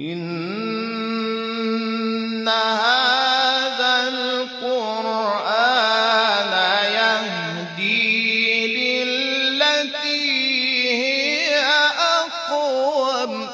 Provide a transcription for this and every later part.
إن هذا القرآن يهدي للتي هي أقوم.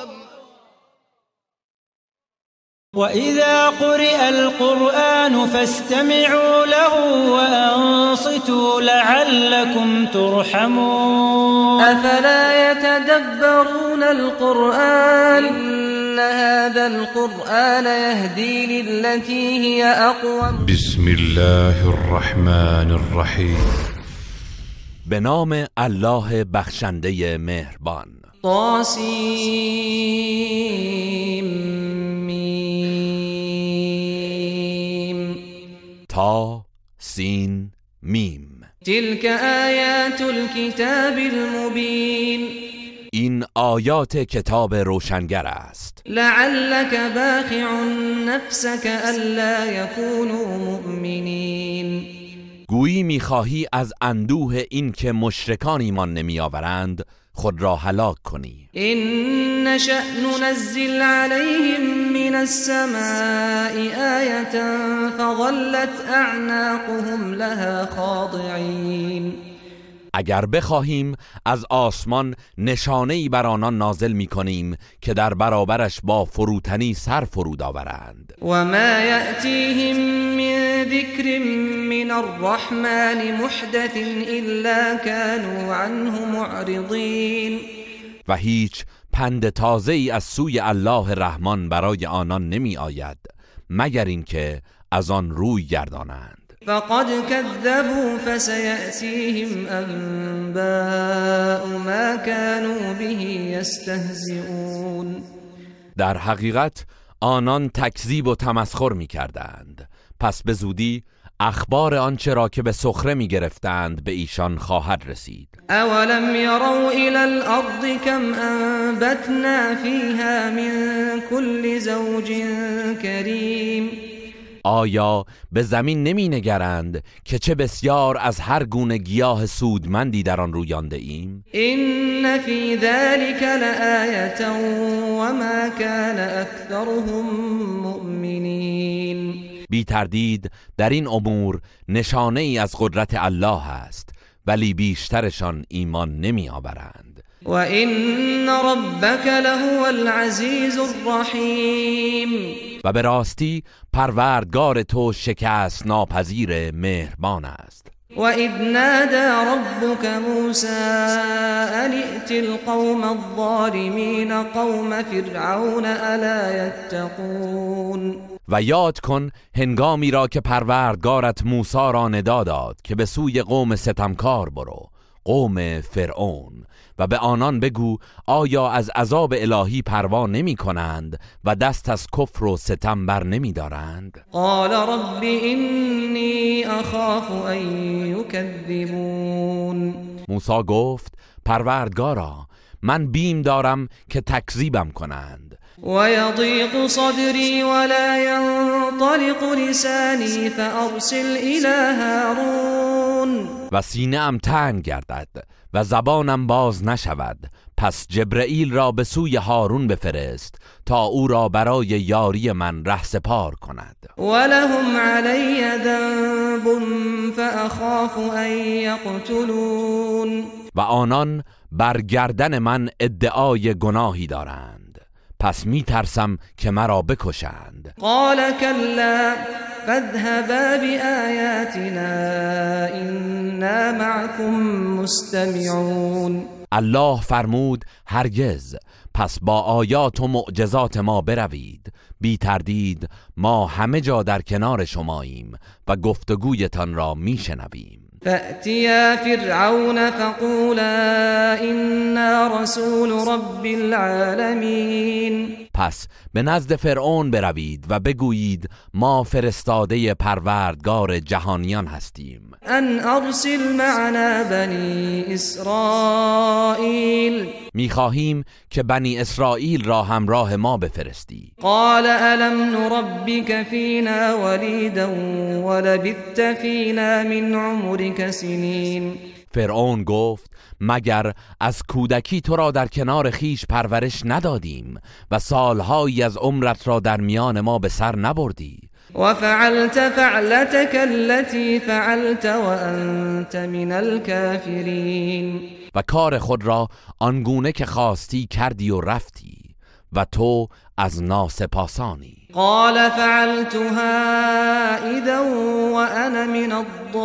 وإذا قرئ القرآن فاستمعوا له وأنصتوا لعلكم ترحمون. أفلا يتدبرون القرآن؟ إن هذا القرآن يهدي للتي هي أقوم. بسم الله الرحمن الرحیم به نام الله بخشنده مهربان. طاسیم. میم. تا سین میم. تلك آيات الكتاب المبين. این آیات کتاب روشنگر است. لعلك باخع نفسك ألا يكونوا مؤمنين گویی می‌خواهی از اندوه این که مشرکان ایمان نمیآورند خود را هلاک کنی. إن نشأ ننزل عليهم من السماء آية فظلت أعناقهم لها خاضعين اگر بخواهیم از آسمان نشانه ای بر آنان نازل می کنیم که در برابرش با فروتنی سر فرود آورند. وما يأتيهم من ذكر من الرحمن محدث إلا كانوا عنه معرضين. و هیچ پند تازه ای از سوی الله رحمان برای آنان نمی آید مگر اینکه از آن روی گردانند. فقد كذبوا فسيأتيهم أنباء ما كانوا به يستهزئون. در حقیقت آنان تکذیب و تمسخر می کردند پس به زودی اخبار آنچه را که به سخره می گرفتند به ایشان خواهد رسید. أولم يروا إلى الأرض كم أنبتنا فيها من كل زوج كريم. آیا به زمین نمی نگرند که چه بسیار از هر گونه گیاه سودمندی در آن رویانده ایم؟ إن في ذلك لآية وما كان أكثرهم مؤمنين. بی تردید در این امور نشانه ای از قدرت الله است ولی بیشترشان ایمان نمی آورند وإن ربك لهو العزيز الرحيم. و به راستی پروردگار تو شکست ناپذیر مهربان است. وإذ نادى ربك موسى أن ائت القوم الظالمين قوم فرعون ألا يتقون. و یاد کن هنگامی را که پروردگارت موسی را ندا داد که به سوی قوم ستمکار برو قوم فرعون. و به آنان بگو آیا از عذاب الهی پروا نمی کنند و دست از کفر و ستم بر نمی دارند قال رب إني أخاف أن يكذبون. موسی گفت پروردگارا من بیم دارم که تکذیبم کنند. ويضيق صدري ولا ينطلق لساني فأرسل إلى هارون. و سینه ام تنگ گردد و زبانم باز نشود. پس جبرئیل را به سوی هارون بفرست تا او را برای یاری من رهسپار کند. ولهم علي ذنب فأخاف أن يقتلون و آنان بر گردن من ادعای گناهی دارند. پس می ترسم که مرا بکشند. قال كلا فاذهبا بآياتنا إنا معكم مستمعون. الله فرمود هرگز پس با آیات و معجزات ما بروید. بی تردید ما همه جا در کنار شماییم و گفتگویتان را میشنویم. فأتيا فرعون فقولا إنا رسول رب العالمين. پس به نزد فرعون بروید و بگویید ما فرستاده پروردگار جهانیان هستیم. أن أرسل معنا بني إسرائيل. می‌خواهیم که بنی اسرائیل را همراه ما بفرستی. قال ألم نربك فينا وليدا ولبثت فينا من عمرك سنين فرعون گفت مگر از کودکی تو را در کنار خیش پرورش ندادیم و سالهایی از عمرت را در میان ما به سر نبردی؟ وفعلت فعلتك التي فعلت وأنت من الكافرين و کار خود را آنگونه که خواستی کردی و رفتی و تو از ناسپاسانی. قال فعلتها اذا وانا من الضالين.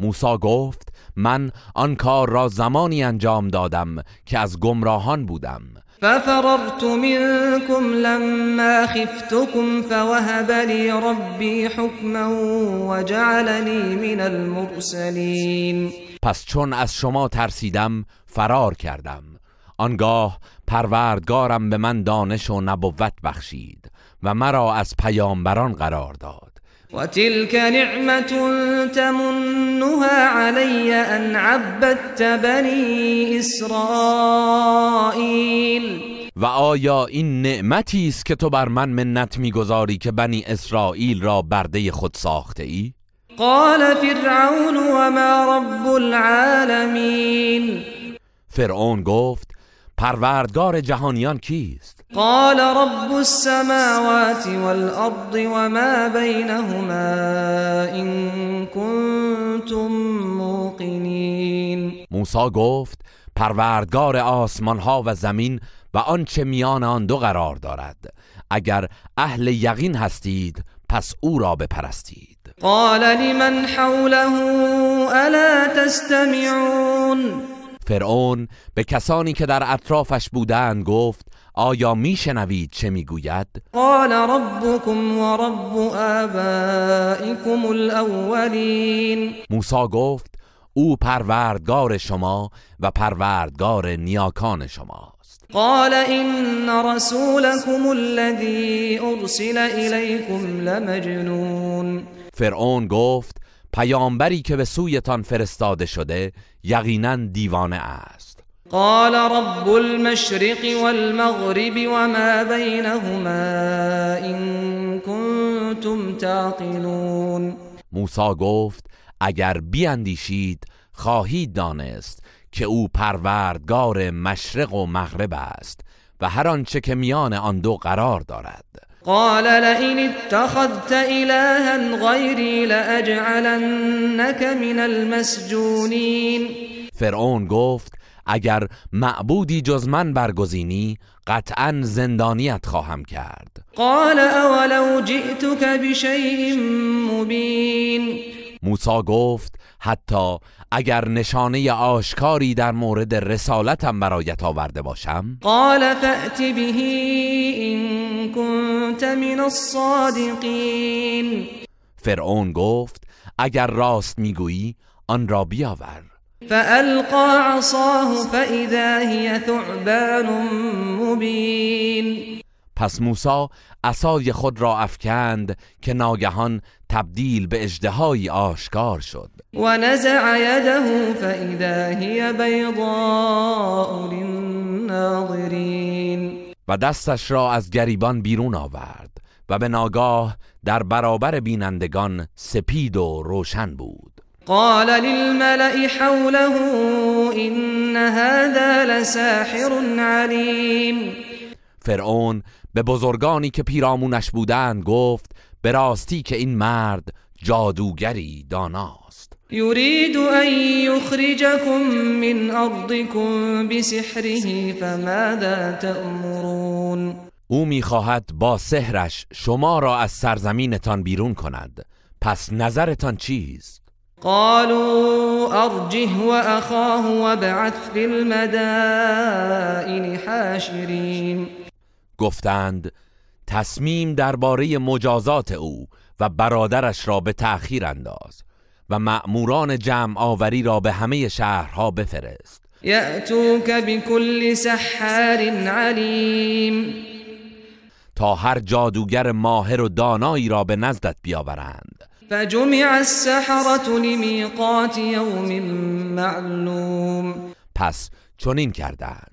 موسی گفت من آن کار را زمانی انجام دادم که از گمراهان بودم. ففررت منكم لما خفتكم فوهب لي ربي حكما وجعلني من المرسلين پس چون از شما ترسیدم فرار کردم. آنگاه پروردگارم به من دانش و نبوت بخشید و مرا از پیامبران قرار داد. وتلك نعمة تمنها علي أن عبدت بني إسرائيل و آیا این نعمتی است که تو بر من منت می‌گذاری که بنی اسرائیل را برده خود ساخته ای؟ قال فرعون وما رب العالمين فرعون گفت پروردگار جهانیان کیست؟ قال رب السماوات والأرض وما بينهما إن كنتم موقنين. موسی گفت پروردگار آسمان ها و زمین و آنچه میان آن دو قرار دارد. اگر اهل یقین هستید پس او را بپرستید. قال لمن حوله ألا تستمعون؟ فرعون به کسانی که در اطرافش بودند گفت آیا میشنوید چه می‌گوید؟ قال ربكم ورب آبائكم الأولين. موسی گفت او پروردگار شما و پروردگار نیاکان شماست. قال إن رسولكم الذي أرسل إليكم لمجنون. فرعون گفت پیامبری که به سویتان فرستاده شده یقینا دیوانه است. قال رب المشرق والمغرب وما بينهما إن كنتم تعقلون. موسی گفت اگر بیاندیشید خواهید دانست که او پروردگار مشرق و مغرب است و هر آنچه که میان آن دو قرار دارد. قال لئن اتخذت إلها غيري لأجعلنك من المسجونين. فرعون گفت اگر معبودی جز من برگزینی قطعا زندانیت خواهم کرد. قال أولو جئتك بشيء مبين. موسی گفت حتی اگر نشانه آشکاری در مورد رسالتم برایت آورده باشم؟ قال فأت به إن كنت من الصادقين فرعون گفت اگر راست می‌گویی آن را بیاور. فألقى عصاه فإذا هي ثعبان مبين پس موسی عصای خود را افکند که ناگهان تبدیل به اژدهایی آشکار شد. ونزع يده فإذا هي بيضاء للناظرين و دستش را از گریبان بیرون آورد و به ناگاه در برابر بینندگان سپید و روشن بود. قال للملأ حوله إن هذا لساحر عليم فرعون به بزرگانی که پیرامونش بودند گفت به راستی که این مرد جادوگری داناست. يريد أن يخرجكم من أرضكم بسحره فماذا تأمرون؟ او می‌خواهد با سحرش شما را از سرزمینتان بیرون کند. پس نظرتان چیست؟ قالوا أرجه وأخاه وابعث في المدائن حاشرين گفتند تصمیم درباره مجازات او و برادرش را به تأخیر انداز و مأموران جمع آوری را به همه شهرها بفرست. يأتوك بكل سحار عليم تا هر جادوگر ماهر و دانایی را به نزدت بیاورند. فجمع السحرة لميقات يوم معلوم. پس چنین کردند.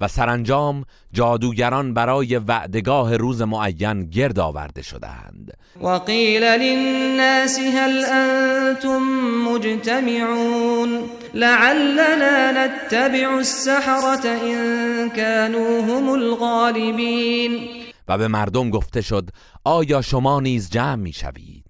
و سرانجام جادوگران برای وعدگاه روز معین گرد آورده شدند. وقیل للناس هل انتم مجتمعون لعلنا نتبع السحرة ان كانوا هم الغالبین. و به مردم گفته شد آیا شما نیز جمع می شوید؟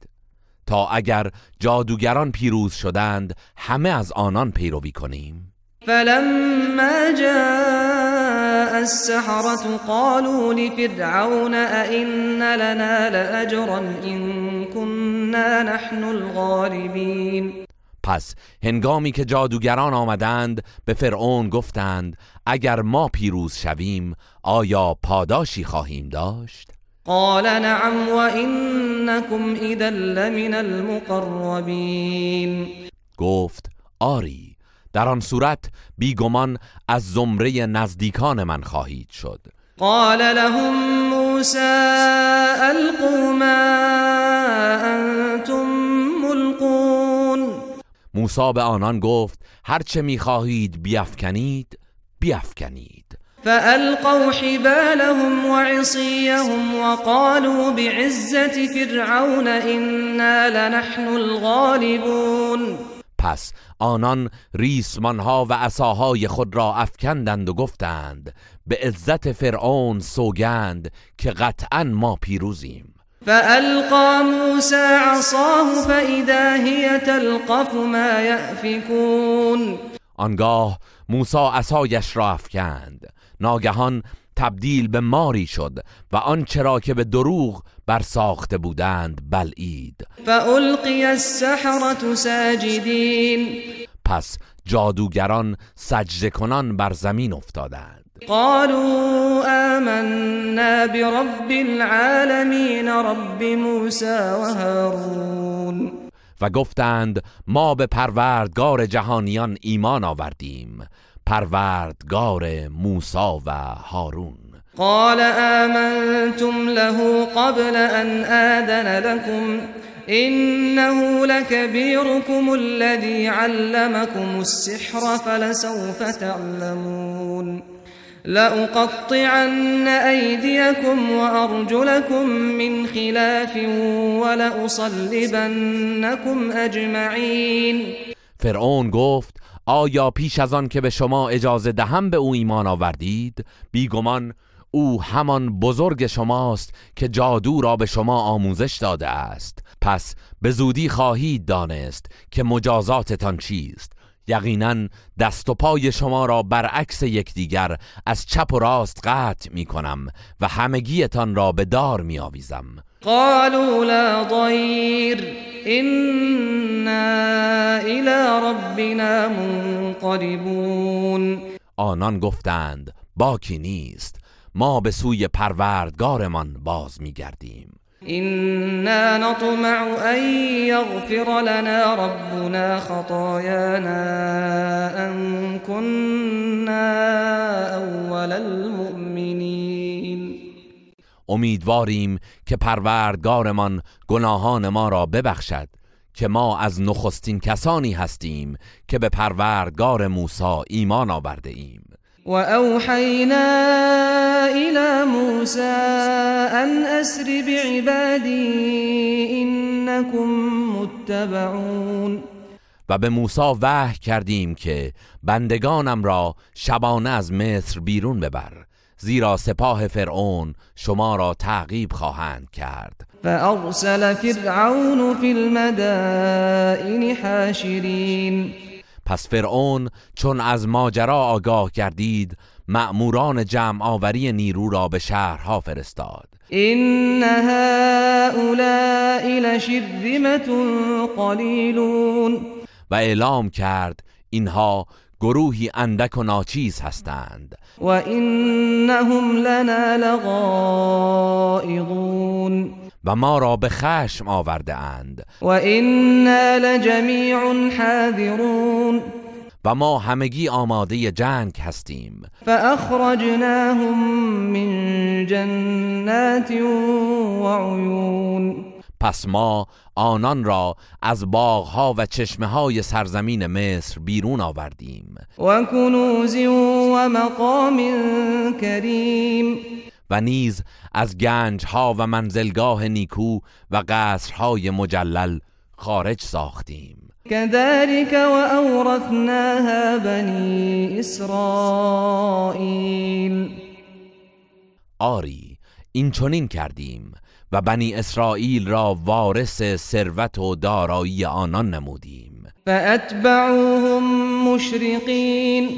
تا اگر جادوگران پیروز شدند همه از آنان پیروی کنیم. فلما جاء السحرة قالوا لفرعون أئن لنا لأجرا إن كنا نحن الغالبين. پس هنگامی که جادوگران آمدند به فرعون گفتند اگر ما پیروز شویم آیا پاداشی خواهیم داشت؟ قال نعم وإنكم إذا لمن المقربين گفت آری. در آن صورت بیگمان از زمره نزدیکان من خواهید شد. قال لهم موسى القوا ما انتم ملقون. موسی به آنان گفت هرچه می‌خواهید بیافکنید بیافکنید. فألقوا حبالهم وعصيهم وقالوا بعزة فرعون إنا لنحن الغالبون. پس آنان ریسمانها و عصاهای خود را افکندند و گفتند به عزت فرعون سوگند که قطعا ما پیروزیم. فألقى موسى عصاه فإذا هي تلقف ما يأفكون. آنگاه موسی عصایش را افکند. ناگهان تبدیل به ماری شد و آنچه را که به دروغ بر ساخته بودند بلعید فألقي السحرة ساجدين. پس جادوگران سجده کنان بر زمین افتادند. قالوا آمنا برب العالمين رب موسى وهارون و گفتند ما به پروردگار جهانیان ایمان آوردیم. پروردگار موسی و هارون. قال آمنتم له قبل أن آذن لكم إنه لكبيركم الذي علمكم السحر فلسوف تعلمون لأقطعن أيديكم وأرجلكم من خلاف ولأصلبنكم أجمعين فرعون گفت آیا پیش از آن که به شما اجازه دهم به أو ایمان آوردید؟ بیگمان او همان بزرگ شماست که جادو را به شما آموزش داده است. پس به زودی خواهید دانست که مجازاتتان چیست. یقینا دست و پای شما را برعکس یکدیگر از چپ و راست قطع می کنم و همگیتان را به دار می آویزم. قالوا لا ضير. إنا إلى ربنا منقلبون. آنان گفتند باکی نیست. ما به سوی پروردگارمان باز می گردیم إنا نطمع أن يغفر لنا ربنا خطايانا أن كنا أول المؤمنين. امیدواریم که پروردگارمان گناهان ما را ببخشد که ما از نخستین کسانی هستیم که به پروردگار موسی ایمان آورده ایم. وأوحينا إلى موسى أن أسر بعبادي إنكم متبعون. و به موسی وحی کردیم که بندگانم را شبانه از مصر بیرون ببر زیرا سپاه فرعون شما را تعقیب خواهند کرد. فأرسل فرعون في المدائن حاشرين پس فرعون چون از ماجرا آگاه گردید مأموران جمع آوری نیرو را به شهرها فرستاد. إن هؤلاء لشرذمة قليلون. و اعلام کرد اینها گروهی اندک و ناچیز هستند. وإنهم لنا لغائظون. و ما را به خشم آورده اند. وإنا لجميع حاذرون. و ما همگی آماده جنگ هستیم. فأخرجناهم من جنات وعيون پس ما آنان را از باغها و چشمه های سرزمین مصر بیرون آوردیم. و کنوز و مقام کریم. و نیز از گنجها و منزلگاه نیکو و قصرهای مجلل خارج ساختیم. كذلك وأورثناها بني اسرائیل. آری این چنین کردیم و بنی اسرائیل را وارث ثروت و دارایی آنان نمودیم. فاتبعوهم مشرقین.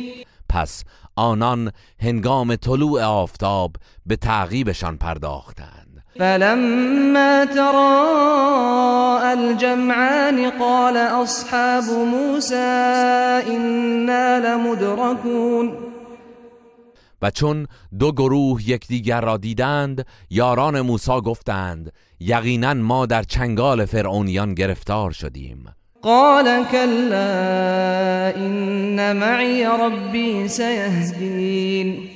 پس آنان هنگام طلوع آفتاب به تعقیبشان پرداختند. فلما تراءى الجمعان قال اصحاب موسى انا لمدركون. و چون دو گروه یکدیگر را دیدند یاران موسی گفتند یقینا ما در چنگال فرعونیان گرفتار شدیم. قال كلا ان معي ربي سيهدين.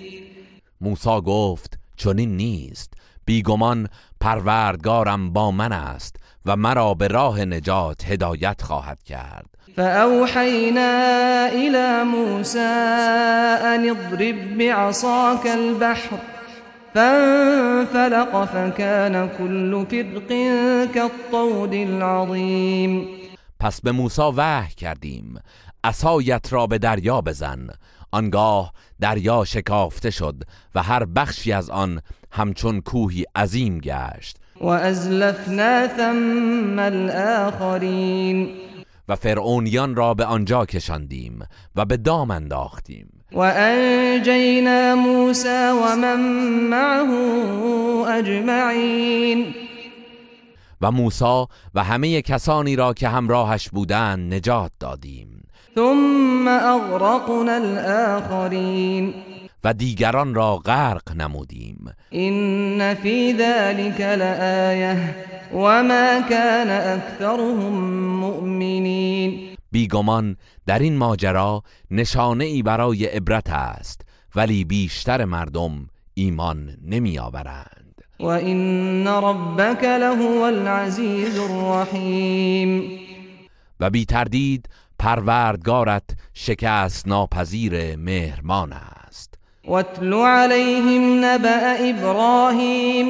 موسی گفت چنین نیست. بیگمان پروردگارم با من است و مرا به راه نجات هدایت خواهد کرد. فأوحينا إلى موسى أن اضرب بعصاك البحر فانفلق فكان كل فرق كالطود العظيم پس به موسی وحی کردیم. عصایت را به دریا بزن. آنگاه دریا شکافته شد و هر بخشی از آن همچون کوهی عظیم گشت. و ازلفنا ثم الاخرین و فرعونیان را به آنجا کشاندیم و به دام انداختیم. و انجینا موسی و من معه اجمعین. و موسی و همه کسانی را که همراهش بودند نجات دادیم. ثم اغرقنا الاخرین و دیگران را غرق نمودیم. این فی ذلك لآیه وما كان اکثرهم مؤمنین. بیگمان در این ماجرا نشانه ای برای عبرت است ولی بیشتر مردم ایمان نمی آورند و این ربک لهو العزیز الرحیم و بی تردید پروردگارت شکست ناپذیر مهرمان است. واتل علیهم نبأ ابراهیم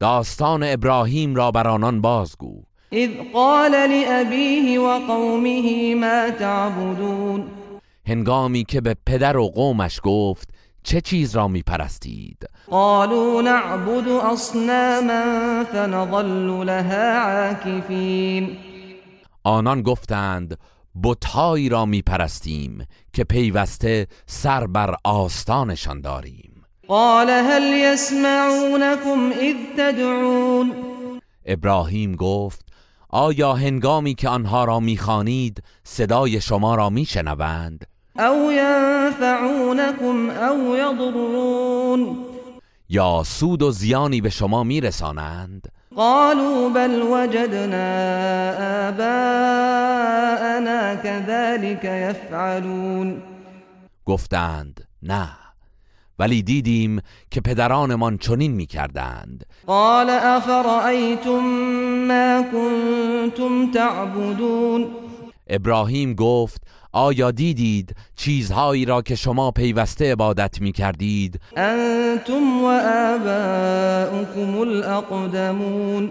داستان ابراهیم را بر آنان بازگو. اذ قال لأبیه و قومه ما تعبدون. هنگامی که به پدر و قومش گفت چه چیز را می پرستید قالوا نعبد اصناما فنظل لها عاکفین آنان گفتند بتهایی را می پرستیم که پیوسته سر بر آستانشان داریم. قال هل يسمعونكم اذ تدعون. ابراهیم گفت آیا هنگامی که آنها را می‌خوانید صدای شما را میشنوند؟ او ینفعونكم او یضرون یا سود و زیانی به شما میرسانند؟ قالوا بل وجدنا آباءنا كذلك يفعلون. گفتند نه. ولی دیدیم که پدرانمان چنین می‌کردند. قال افرأيتم ما كنتم تعبدون. ابراهیم گفت آیا دیدید چیزهایی را که شما پیوسته عبادت می کردید انتم و آباؤكم الاقدمون.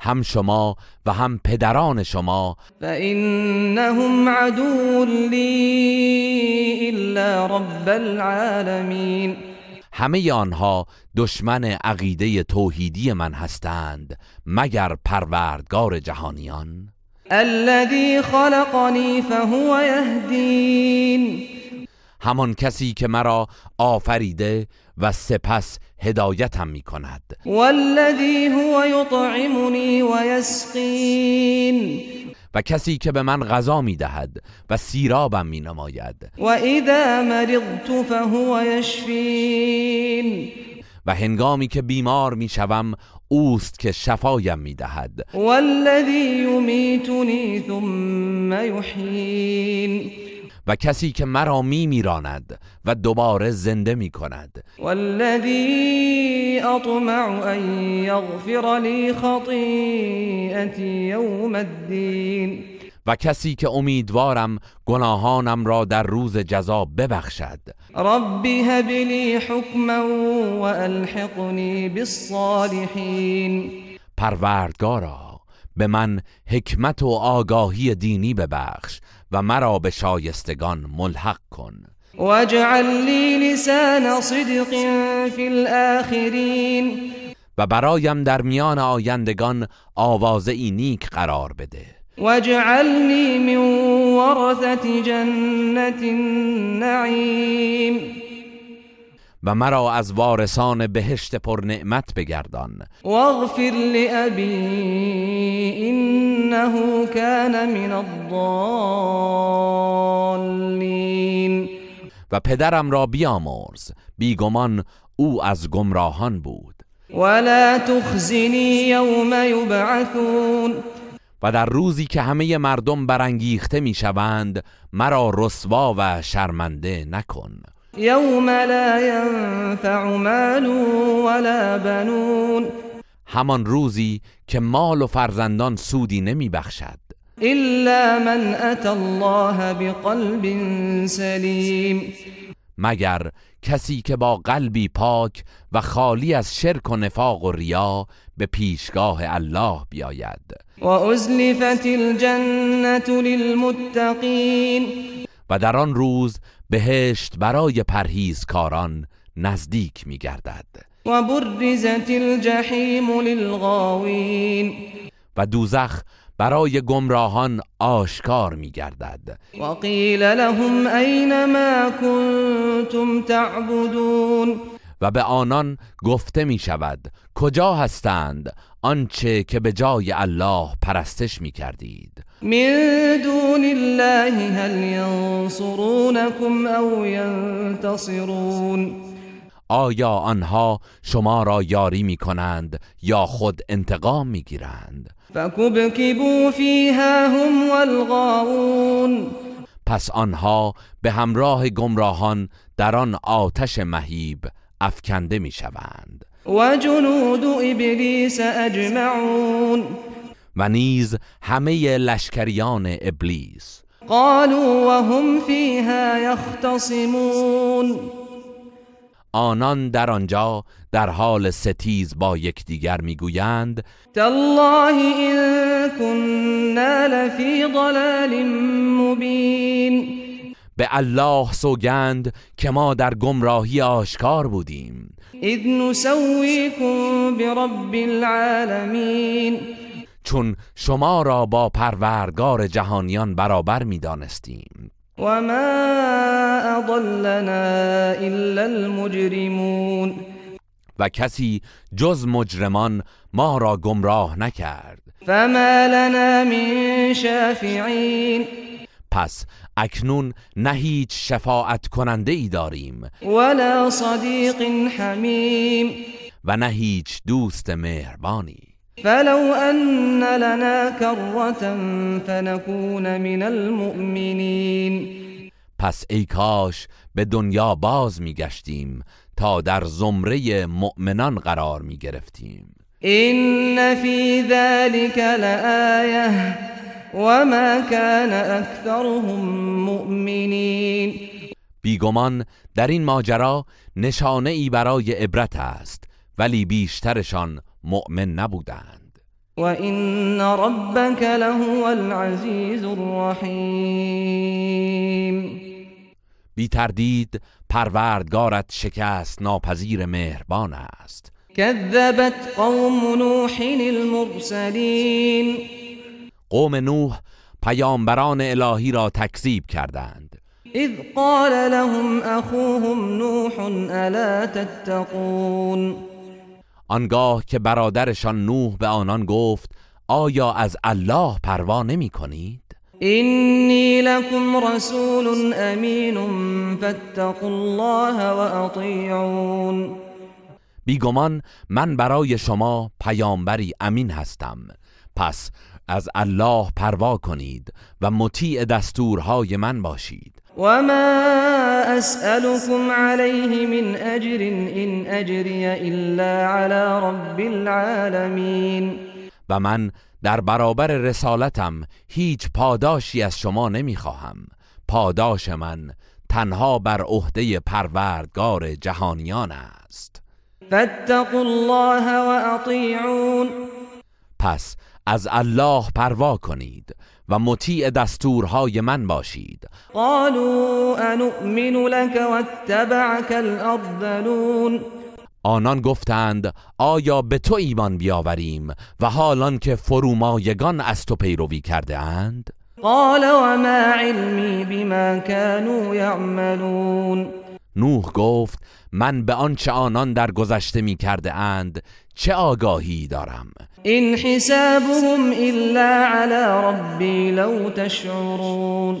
هم شما و هم پدران شما. فإنهم عدو لي إلا رب العالمين همه آنها دشمن عقیده توحیدی من هستند مگر پروردگار جهانیان؟ الذي خلقني فهو يهدين. همان کسی که مرا آفریده و سپس هدایتم می کند والذي هو يطعمني ويسقين و کسی که به من غذا می دهد و سیرابم می نماید وإذا مرضت فهو يشفين و هنگامی که بیمار می شوم اوست که شفایم می دهد والذي يميتني ثم يحيين و کسی که مرا می میراند و دوباره زنده می کند والذی اطمع ان یغفر لی خطیئتی یوم الدین. و کسی که امیدوارم گناهانم را در روز جزا ببخشد. ربی هب لی حکما و الحقنی بالصالحین. پروردگارا به من حکمت و آگاهی دینی ببخش و مرا به شایستگان ملحق کن. واجعل لی لسان صدق فی الاخرین. و برایم در میان آیندگان آوازه ای نیک قرار بده. واجعلنی من ورثة جنت النعیم و مرا از وارثان بهشت پر نعمت بگردان. واغفر لأبی انه كان من الضالین و پدرم را بیامرز. بیگمان او از گمراهان بود. ولا تخزنی یوم یبعثون و در روزی که همه مردم برانگیخته می‌شوند مرا رسوا و شرمنده نکن. یوم لا ینفع مال ولا بنون. همان روزی که مال و فرزندان سودی نمی بخشد الا من اتى الله بقلب سلیم. مگر کسی که با قلبی پاک و خالی از شرک و نفاق و ریا به پیشگاه الله بیاید. و ازلفت الجنة للمتقین. و در آن روز بهشت برای پرهیزکاران نزدیک می گردد و برزت الجحیم للغاوین. و دوزخ برای گمراهان آشکار می گردد و قیل لهم این ما کنتم تعبدون. و به آنان گفته می شود کجا هستند آنچه که به جای الله پرستش می کردید من دون الله هل ینصرونكم او ینتصرون. آیا آنها شما را یاری می کنند یا خود انتقام می گیرند فكبكبوا فيها هم والغاوون پس آنها به همراه گمراهان در آن آتش مهیب افکنده می شوند و جنود ابلیس اجمعون و نیز همه لشکریان ابلیس. قالوا وهم فيها يختصمون آنان در آنجا در حال ستیز با یکدیگر می‌گویند تالله ان كنا لفی ضلال مبین. به الله سوگند که ما در گمراهی آشکار بودیم. اذ نسویكم برب العالمین. چون شما را با پروردگار جهانیان برابر می‌دانستیم. و ما اضلنا الا المجرمون و کسی جز مجرمان ما را گمراه نکرد. فما لنا من شافعین پس اکنون نه هیچ شفاعت کننده ای داریم. ولا صدیق حمیم و نه هیچ دوست مهربانی. فلو ان لنا كرة فنكون من المؤمنین پس ای کاش به دنیا باز میگشتیم تا در زمره مؤمنان قرار می گرفتیم. ان فی ذلك لآیه وما كان اکثرهم مؤمنین بیگمان در این ماجرا نشانه ای برای عبرت است ولی بیشترشان مؤمن نبودند. و این ربك لهو العزیز الرحیم بی تردید پروردگارت شکست ناپذیر مهربان است. كذبت قوم نوح المرسلین قوم نوح پیامبران الهی را تکذیب کردند. اذ قال لهم اخوهم نوح الا تتقون؟ آنگاه که برادرشان نوح به آنان گفت آیا از الله پروا نمی کنید؟ اینی لكم رسول امین فاتقوا الله و بیگمان من برای شما پیامبری امین هستم. پس از الله پروا کنید و مطیع دستورهای من باشید. وما أسألكم عليه من أجر إن أجري إلا على رب العالمين. و من در برابر رسالتم هیچ پاداشی از شما نمی‌خواهم. پاداش من تنها بر عهده پروردگار جهانیان است. فاتقوا الله وأطيعون. پس از الله پروا کنید و مطیع دستورهای من باشید. قالوا أنؤمن لك واتبعك الأرذلون. آنان گفتند آیا به تو ایمان بیاوریم و حالان که فرومایگان از تو پیروی کرده اند؟ قال وما علمي بما كانوا يعملون. نوح گفت من به آنچه آنان در گذشته می کرده اند چه آگاهی دارم؟ إن حسابهم إلا على ربي لو تشعرون.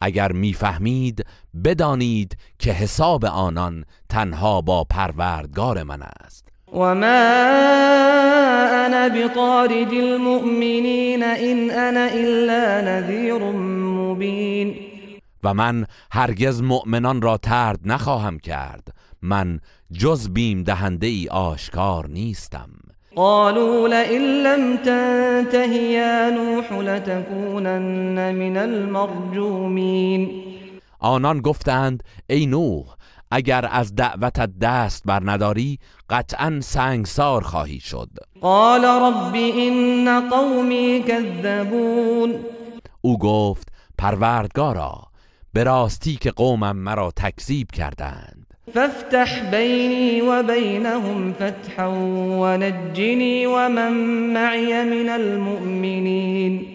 اگر می‌فهمید بدانید که حساب آنان تنها با پروردگار من است. وما أنا بطارد المؤمنين إن أنا إلا نذير مبين و من هرگز مؤمنان را ترد نخواهم کرد. من جز بیم دهنده ای آشکار نیستم. قالوا لئن لم تنته يا نوح لتكونن من المرجومين آنان گفتند ای نوح اگر از دعوتت دست بر نداری قطعا سنگسار خواهی شد. قال رب إن قومي كذبون. او گفت پروردگارا به راستی که قومم مرا تکذیب کردند. فافتح بيني وبينهم فتحا ونجني ومن معي من المؤمنين.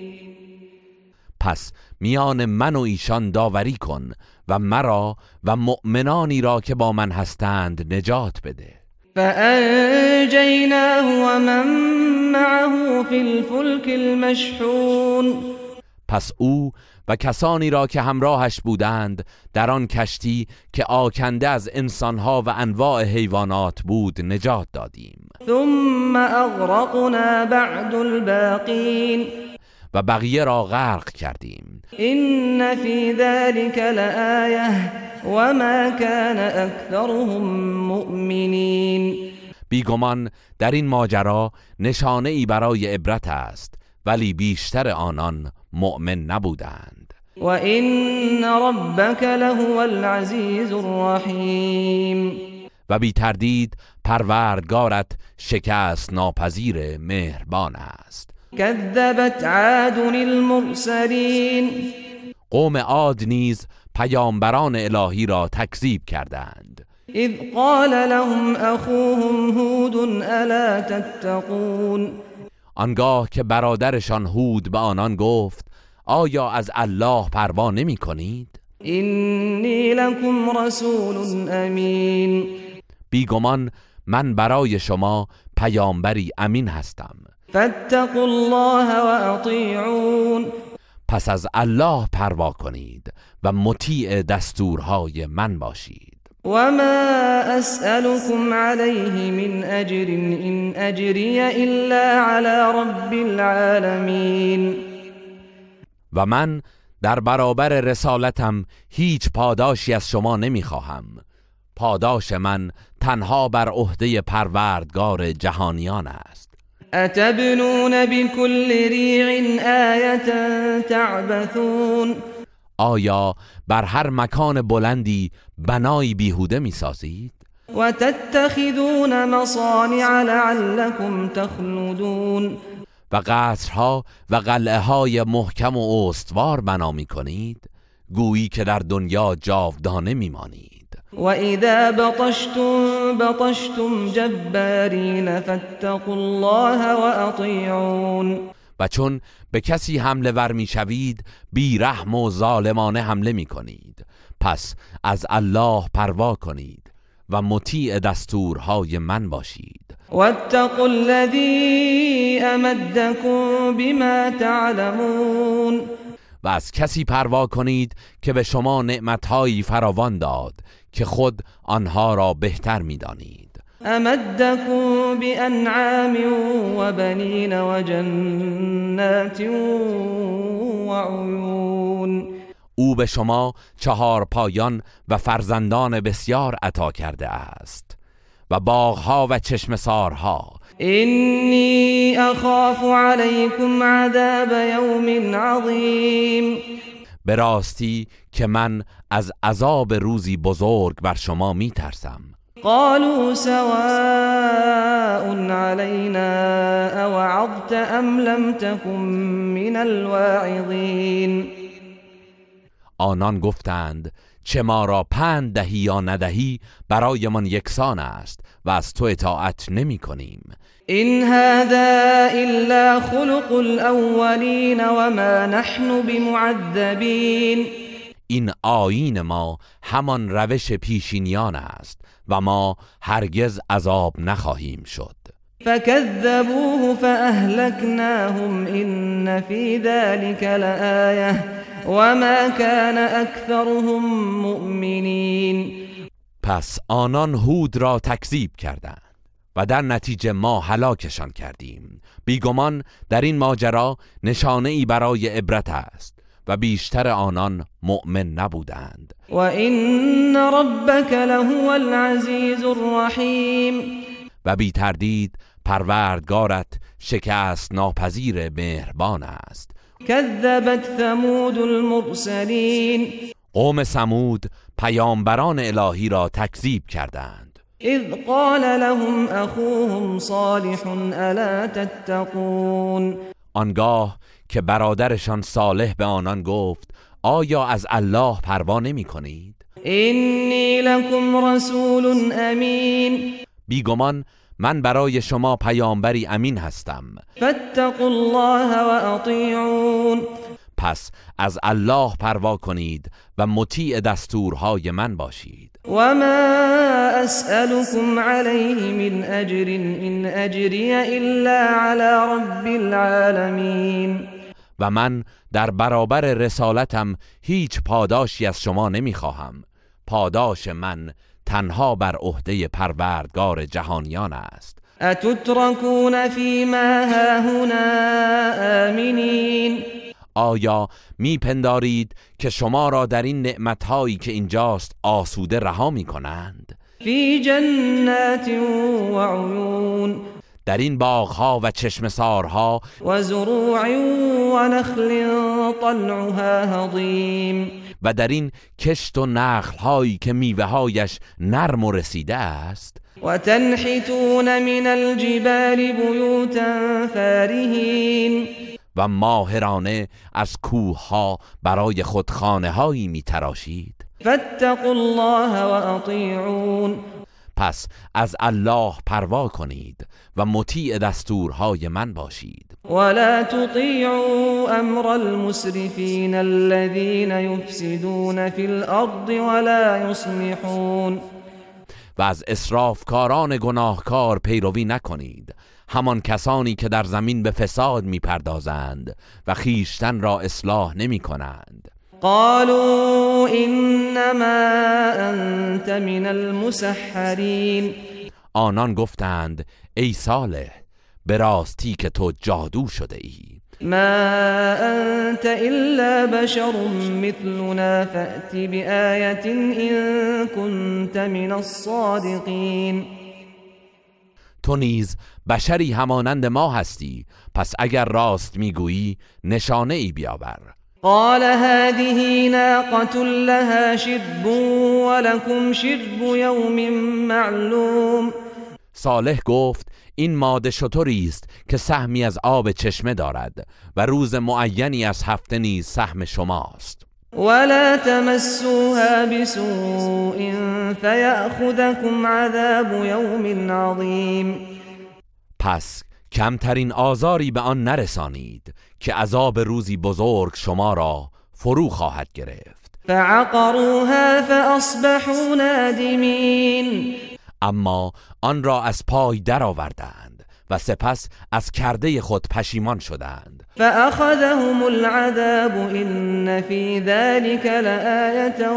پس میان من و ایشان داوری کن و مرا و مؤمنانی را که با من هستند نجات بده. فأنجيناه ومن معه في الفلك المشحون. پس او و کسانی را که همراهش بودند در آن کشتی که آکنده از انسانها و انواع حیوانات بود نجات دادیم. ثم أغرقنا بعد الباقين و بقیه را غرق کردیم. إن في ذلك لآية وما كان أكثرهم مؤمنين بیگمان در این ماجرا نشانه ای برای عبرت است ولی بیشتر آنان مؤمن نبودند. وإن ربك لهو العزيز الرحيم و بی تردید پروردگارت شکست ناپذیر مهربان است. كذبت عاد المرسلين قوم عاد نیز پیامبران الهی را تکذیب کردند. إذ قال لهم أخوهم هود ألا تتقون. آنگاه که برادرشان هود به آنان گفت آیا از الله پروا نمی کنید؟ إني لكم رسول أمين بیگمان من برای شما پیامبری امین هستم. فاتقوا الله وأطيعون پس از الله پروا کنید و مطیع دستورهای من باشید. وما أسألكم عليه من أجر إن أجري إلا على رب العالمين. و من در برابر رسالتم هیچ پاداشی از شما نمی‌خواهم. پاداش من تنها بر عهده پروردگار جهانیان است. أتبنون بكل ريع آية تعبثون آیا بر هر مکان بلندی بنایی بیهوده می‌سازید وتتخذون مصانع لعلكم تخلدون. و قصرها و قلعه های محکم و استوار بنا می کنید؟ گویی که در دنیا جاودانه میمانید وإذا بطشتم بطشتم جبارين فاتقوا الله وأطيعون و چون به کسی حمله ور می‌شوید بی رحم و ظالمانه حمله می کنید پس از الله پروا کنید و مطیع دستورهای من باشید. واتقوا الذي أمدكم بما تعلمون. و از کسی پروا کنید که به شما نعمتهایی فراوان داد که خود آنها را بهتر می‌دانید. أمدكم بأنعام وبنين وجنات وعيون. او به شما چهار پایان و فرزندان بسیار عطا کرده است و باغها و چشم سارها. اینی اخاف علیکم عذاب یوم عظیم. به راستی که من از عذاب روزی بزرگ بر شما می ترسم قالوا سواء علينا اوعظت ام لم تكن من الواعظين. آنان گفتند چه ما را پند دهی یا ندهی برایمان یکسان است و از تو اطاعت نمی کنیم. این هذا الا خلق الاولین وما نحن بمعذبین. این آیین ما همان روش پیشینیان است و ما هرگز عذاب نخواهیم شد. فكذبوه فأهلكناهم إن في ذلك لآية وما كان أكثرهم مؤمنين پس آنان هود را تکذیب کردند و در نتیجه ما هلاکشان کردیم. بیگمان در این ماجرا نشانه ای برای عبرت است. و بیشتر آنان مؤمن نبودند. و این ربک لهو العزیز الرحیم. و بی تردید پروردگارت شکست ناپذیر مهربان است. کذبت ثمود المرسلین. قوم ثمود پیامبران الهی را تکذیب کردند. اذ قال لهم اخوهم صالح الا تتقون. آنگاه که برادرشان صالح به آنان گفت آیا از الله پروا نمی کنید؟ اینی لکم رسول امین. بیگمان من برای شما پیامبری امین هستم. فاتقوا الله و اطیعون. پس از الله پروا کنید و مطیع دستورهای من باشید. و ما اسألكم علیه من اجر ان اجری الا علی رب العالمین. و من در برابر رسالتم هیچ پاداشی از شما نمی‌خواهم. پاداش من تنها بر عهده پروردگار جهانیان است. اتترکون فی ما هاهنا آمنین؟ آیا میپندارید که شما را در این نعمتهایی که اینجاست آسوده رها می کنند فی جنات و عیون. در این باغها و چشمسارها و زروع و نخل طلعها هضیم. و در این کشت و نخلهایی که میوههایش نرم و رسیده است. و تنحتون من الجبال بیوتا فارهین. و ماهرانه از کوه برای خود خانه هایی می تراشید فاتقوا الله و اطیعون. پس از الله پروا کنید و مطیع دستورهای من باشید. ولا تطیعوا امر المسرفین الذين يفسدون في الارض ولا يصلحون. و از اسرافکاران گناهکار پیروی نکنید. همان کسانی که در زمین به فساد می‌پردازند و خیشتن را اصلاح نمی کنند قالوا انما انت من المسحرین آنان گفتند ای صالح به راستی که تو جادو شده ای. ما انت الا بشر مثلنا فأت بآیت ان كنت من الصادقین تو نیز بشری همانند ما هستی. پس اگر راست می‌گویی نشانه ای بیاور. قال هذه ناقة لها شرب ولكم شرب يوم معلوم. صالح گفت این ماده شطوری است که سهمی از آب چشمه دارد و روز معینی از هفته نیز سهم شماست. ولا تمسوها بسوء فيأخذكم عذاب يوم عظيم. پس کمترین آزاری به آن نرسانید که عذاب روزی بزرگ شما را فرو خواهد گرفت. فعقروها فاصبحوا نادمین. اما آن را از پای درآوردند و سپس از کرده خود پشیمان شدند. فأخذهم العذاب إن في ذلك لآية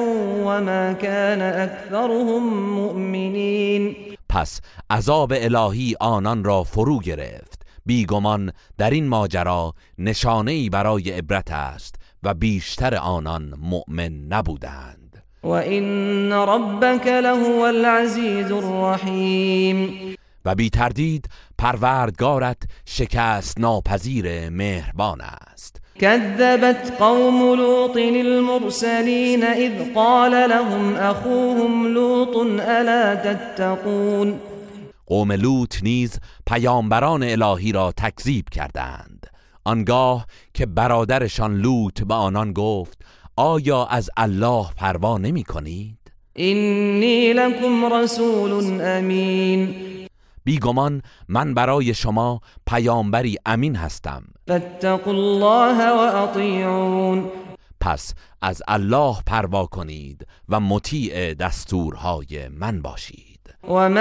وما كان أكثرهم مؤمنين پس عذاب الهی آنان را فرو گرفت. بیگمان در این ماجرا نشانه ای برای عبرت است و بیشتر آنان مؤمن نبودند. و این ربک لهو العزیز الرحیم. و بی تردید پروردگارت شکست ناپذیر مهربان است. كذبت قوم لوط المرسلين إذ قال لهم أخوهم لوط ألا تتقون؟ قوم لوط نیز پیامبران الهی را تکذیب کردند. آنگاه که برادرشان لوط به آنان گفت آیا از الله پروا نمی کنید؟ اینی لکم رسول امین. بیگمان من برای شما پیامبری امین هستم. فاتقوا الله و اطیعون. پس از الله پروا کنید و مطیع دستورهای من باشید. و ما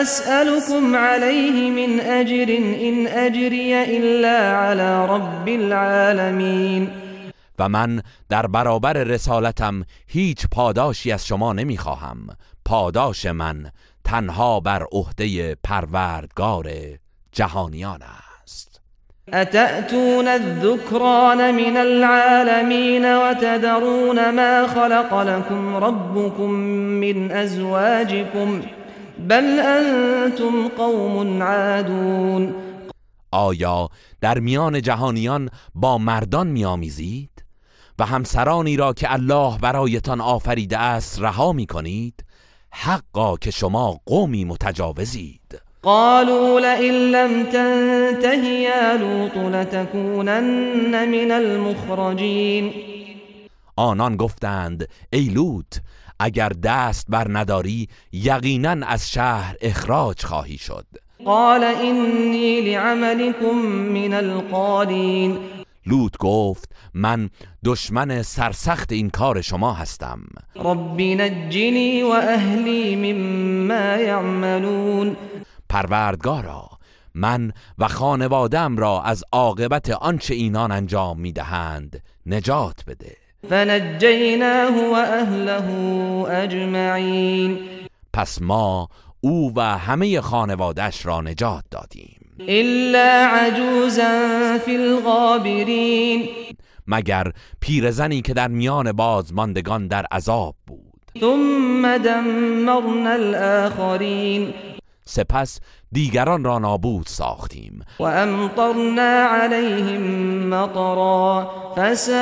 اسألكم علیه من اجر این اجری الا علی رب العالمین. و من در برابر رسالتم هیچ پاداشی از شما نمی‌خواهم. پاداش من تنها بر عهده پروردگار جهانیان است. اتأتون الذکران من العالمین وتدرون ما خلق لكم ربكم من ازواجكم بل انتم قوم عادون. آیا در میان جهانیان با مردان میآمیزید؟ و همسرانی را که الله برایتان آفریده است رها می کنید حقا که شما قومی متجاوزید. قالوا لئن لم تنته یا لوط لتكونن من المخرجین آنان گفتند ای لوط اگر دست بر نداری یقینا از شهر اخراج خواهی شد. قال اینی لعملكم من القالین لوط گفت من دشمن سرسخت این کار شما هستم. رب نجنی و اهلی مما یعملون. پروردگارا من و خانوادم را از عاقبت آنچه اینان انجام می‌دهند نجات بده. فنجیناه و اهله اجمعین. پس ما او و همه خانوادش را نجات دادیم. الا عجوزا فی الغابرین مگر پیرزنی که در میان بازماندگان در عذاب بود. ثم دمرنا الاخرین سپس دیگران را نابود ساختیم. و امطرنا علیهم مطرا فساء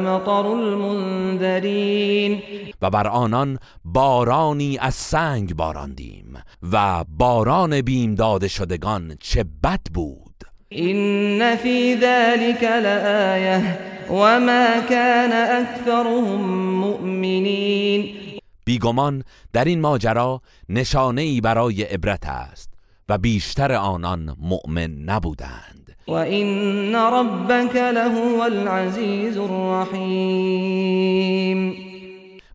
مطر المنذرین. و بر آنان بارانی از سنگ باراندیم و باران بیم داده شدگان چه بد بود. این فی ذلك لآیه وما كان اکثرهم مؤمنین. بیگمان در این ماجرا نشانه ای برای عبرت است و بیشتر آنان مؤمن نبودند. و این ربک لهو العزیز الرحیم.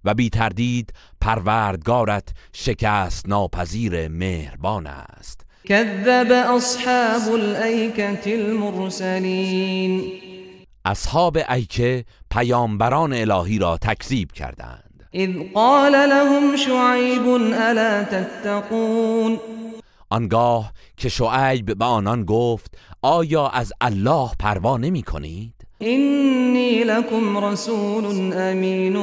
و بی تردید پروردگارت شکست ناپذیر مهربان است. كذب اصحاب الایکه المرسلین. اصحاب ایکه پیامبران الهی را تکذیب کردند. اذ قال لهم شعیب الا تتقون؟ آنگاه که شعیب به آنان گفت آیا از الله پروا نمی کنید؟ اینی لکم رسول امین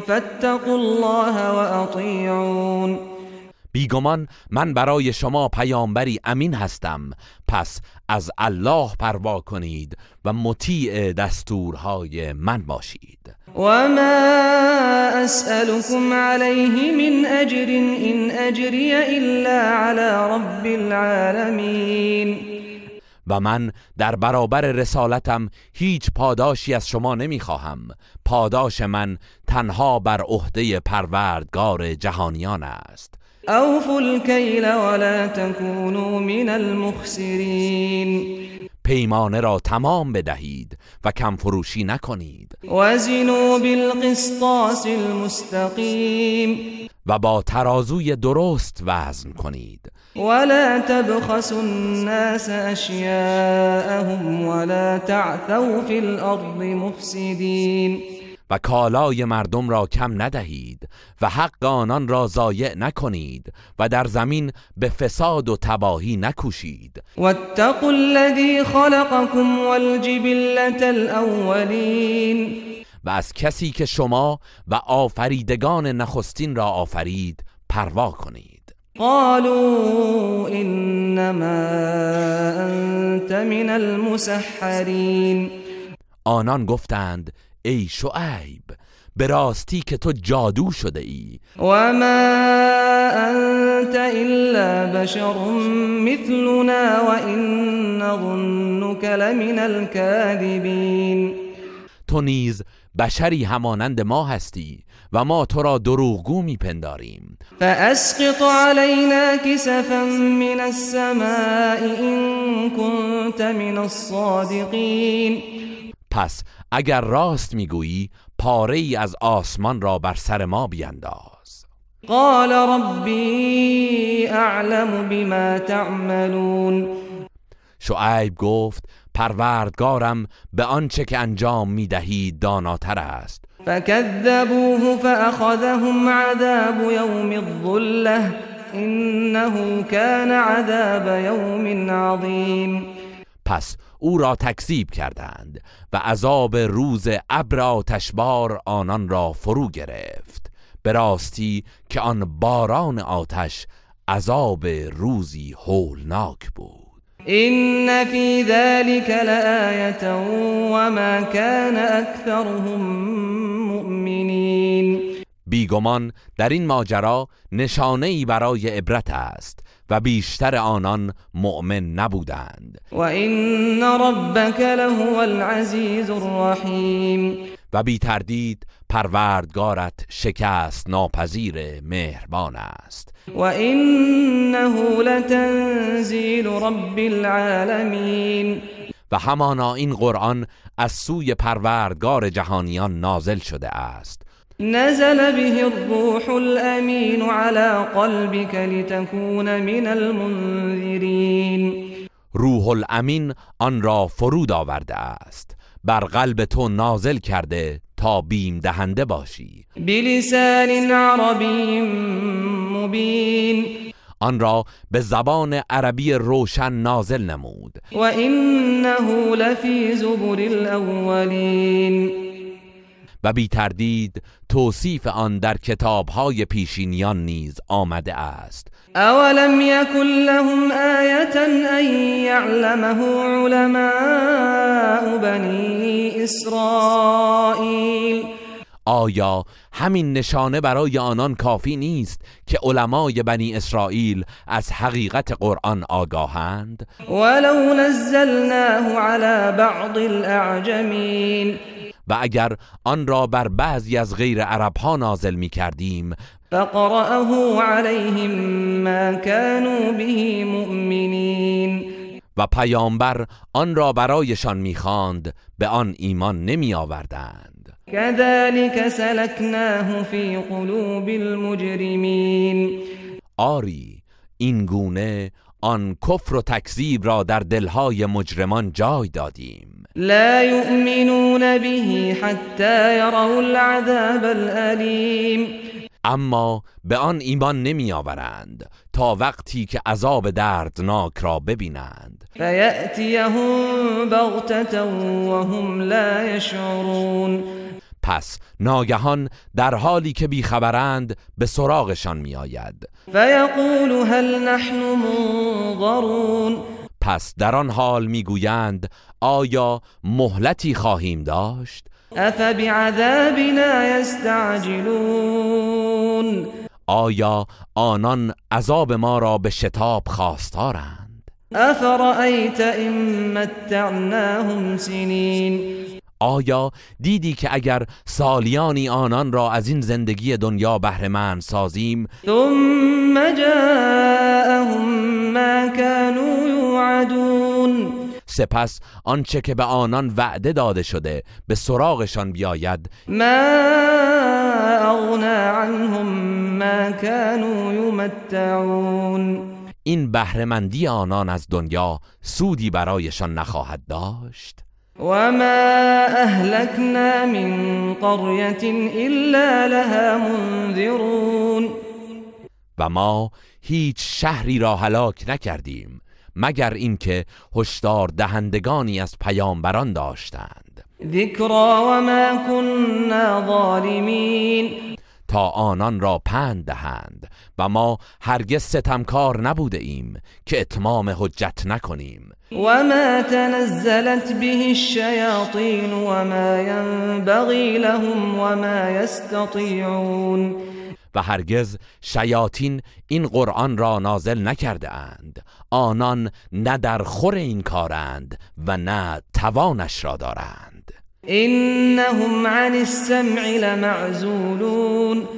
فاتقوا الله و اطیعون بیگمان من برای شما پیامبری امین هستم. پس از الله پروا کنید و مطیع دستورهای من باشید. و ما اسألكم علیه من اجر این اجری الا علی رب العالمین و من در برابر رسالتم هیچ پاداشی از شما نمی‌خواهم. پاداش من تنها بر عهده پروردگار جهانیان است. اوفوا الكیل ولا تكونوا من المخسرین پیمانه را تمام بدهید و کم فروشی نکنید. وزنوا بالقسطاس المستقیم. و با ترازوی درست وزن کنید. ولا تبخسوا الناس اشیاءهم ولا تعثوا في الارض مفسدین و کالای مردم را کم ندهید و حق آنان را ضایع نکنید و در زمین به فساد و تباهی نکوشید. واتقوا الذي خلقكم والجبلة الاولین و از کسی که شما و آفریدگان نخستین را آفرید پروا کنید. قالوا انما انت من المسحرین آنان گفتند ای شعیب به راستی که تو جادو شده ای. و ما انت الا بشر مثلنا و این نظنك لمن الكاذبین تو نیز بشری همانند ما هستی و ما تو را دروغگو میپنداریم. فاسقط علينا كسفا من السماء ان كنت من الصادقين پس اگر راست می‌گویی پاره ای از آسمان را بر سر ما بینداز. قال ربی اعلم بما تعملون. شعیب گفت پروردگارم به آنچه که انجام می‌دهید داناتر است. فكذبوه فأخذهم عذاب يوم الظلة إنه كان عذاب يوم عظيم پس او را تکذیب کردند و عذاب روز ابر آتشبار آنان را فرو گرفت. به راستی که آن باران آتش عذاب روزی هولناک بود. إن في ذلك لآية وما كان أكثرهم مؤمنين. بیگمان در این ماجرا نشانه ای برای عبرت است و بیشتر آنان مؤمن نبودند. و این ربک لهو العزیز الرحیم. و بی تردید پروردگارت شکست ناپذیر مهربان است. و انه لتنزیل رب العالمین. و همانا این قرآن از سوی پروردگار جهانیان نازل شده است. نزل به الروح الامین على قلبك لتكون من المنذرین روح الامین آن را فرود آورده است. بر قلب تو نازل کرده تا بیم دهنده باشی. بلسان عربی مبین. آن را به زبان عربی روشن نازل نمود. و انه لفی زبر الاولین. و بی تردید توصیف آن در کتابهای پیشینیان نیز آمده است. اولم یکن لهم آیتا ان یعلمه علماء بنی اسرائیل. آیا همین نشانه برای آنان کافی نیست که علمای بنی اسرائیل از حقیقت قرآن آگاهند؟ ولو نزلناه على بعض الاعجمین و اگر آن را بر بعضی از غیر عرب ها نازل می کردیم فقرأه عليهم ما كانوا به مؤمنین. و پیامبر آن را برایشان می‌خواند به آن ایمان نمی آوردند كذلك سلكناه في قلوب المجرمین. آری این گونه آن کفر و تکذیب را در دلهای مجرمان جای دادیم. لا يؤمنون به حتى يروا العذاب الأليم. اما به آن ایمان نمی آورند تا وقتی که عذاب دردناک را ببینند. فیأتیهم بغتة وهم لا يشعرون. پس ناگهان در حالی که بیخبرند به سراغشان میآید. فیقول هل نحن منظرون. پس در آن حال می‌گویند آیا مهلتی خواهیم داشت؟ افبعذابنا یستعجلون. آیا آنان عذاب ما را به شتاب خواستارند؟ افرأیت ان متعناهم سنین. آیا دیدی که اگر سالیانی آنان را از این زندگی دنیا بهرهمند سازیم؟ ثم جاءهم ما یوعدون سپس آنچه که به آنان وعده داده شده به سراغشان بیاید. ما اغنا عنهم ما كانوا یمتعون این بهرهمندی آنان از دنیا سودی برایشان نخواهد داشت. وما أهلكنا من قرية إلا لها منذرون. و ما هیچ شهری را هلاک نکردیم. مگر اینکه هشدار دهندگانی از پیامبران داشتند. ذکرا وما كنا ظالمین. تا آنان را پند دهند و ما هرگز ستمکار نبوده ایم که اتمام حجت نکنیم. وما تنزلت به الشياطين وما ينبغي لهم وما يستطيعون و هرگز شیاطین این قرآن را نازل نکرده اند آنان نه در خور این کارند و نه توانش را دارند. انهم عن السمع لمعزولون.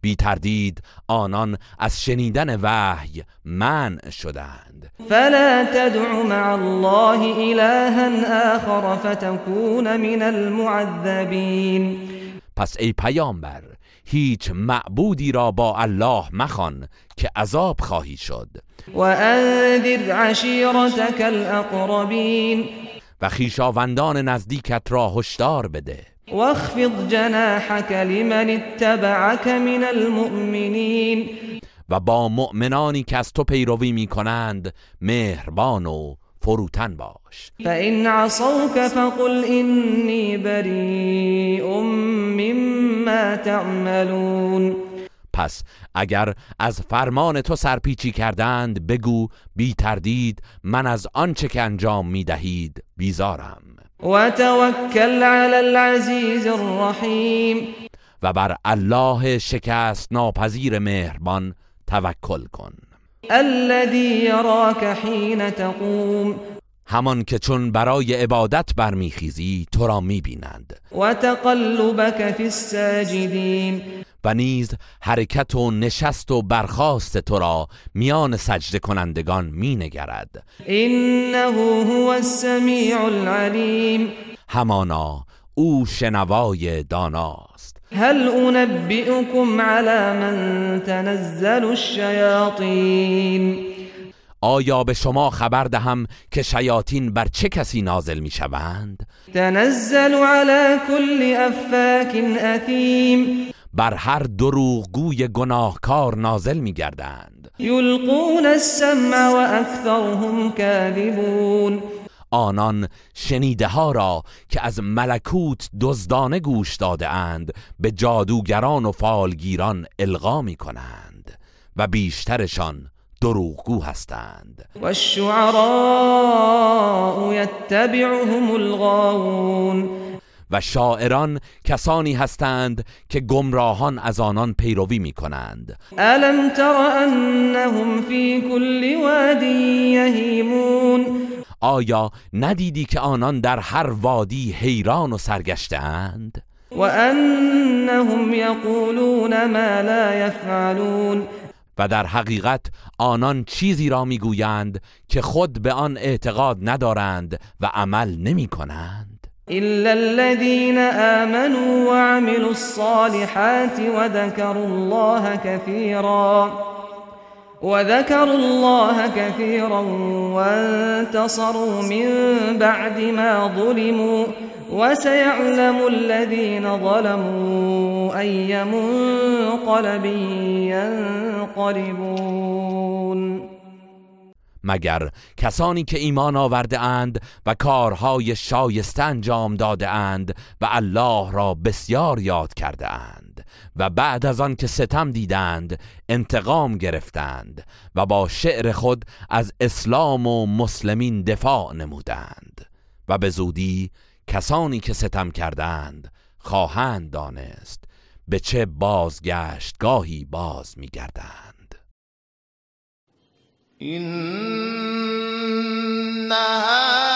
بی تردید آنان از شنیدن وحی منع شدند. فلا تدع مع الله إلها آخر فتكون من المعذبين پس ای پیامبر هیچ معبودی را با الله مخوان که عذاب خواهی شد. وأنذر عشيرتك الأقربين. و خیشاوندان نزدیکت را هشدار بده. واخفض جناحك لمن اتبعك من المؤمنين. و با مؤمنانی که از تو پیروی می کنند مهربان و فروتن باش. فإن عصوك فقل إني بريء مما تعملون. پس اگر از فرمان تو سرپیچی کردند بگو بی تردید من از آنچه که انجام می دهید بیزارم. وتوكل على العزيز الرحيم و بر الله شکست ناپذیر مهربان توکل کن. الذي يراك حين تقوم. همان که چون برای عبادت برمیخیزی تو را می‌بینند. وتقلبك في الساجدين. و نیز حرکت و نشست و برخاست تو را میان سجده کنندگان مینگرد. إنه هو السميع العليم. همانا او شنوای داناست هل أنبئكم على من تنزل الشياطين؟ آیا به شما خبر دهم که شیاطین بر چه کسی نازل می‌شوند؟ تنزل على كل أفاك أثيم. بر هر دروغگوی گناهکار نازل میگردند. يلقون السمع وأكثرهم كاذبون. آنان شنیده ها را که از ملکوت دزدانه گوش داده اند به جادوگران و فالگیران القا می کنند و بیشترشان دروغگو هستند. والشعراء يتبعهم الغاوون. و شاعران کسانی هستند که گمراهان از آنان پیروی می کنند ألم تر أنهم في كل واد يهيمون آیا ندیدی که آنان در هر وادی حیران و سرگشته اند؟ وأنهم يقولون ما لا يفعلون و در حقیقت آنان چیزی را می‌گویند که خود به آن اعتقاد ندارند و عمل نمی کنند إلا الذين آمنوا وعملوا الصالحات وذكروا الله كثيرا وذكروا الله كثيرا وانتصروا من بعد ما ظلموا وسيعلم الذين ظلموا أي منقلب ينقلبون مگر کسانی که ایمان آورده اند و کارهای شایسته انجام داده اند و الله را بسیار یاد کرده اند. و بعد از آن که ستم دیدند انتقام گرفتند و با شعر خود از اسلام و مسلمین دفاع نمودند و به زودی کسانی که ستم کردند خواهند دانست به چه بازگشتگاهی باز میگردند. هذا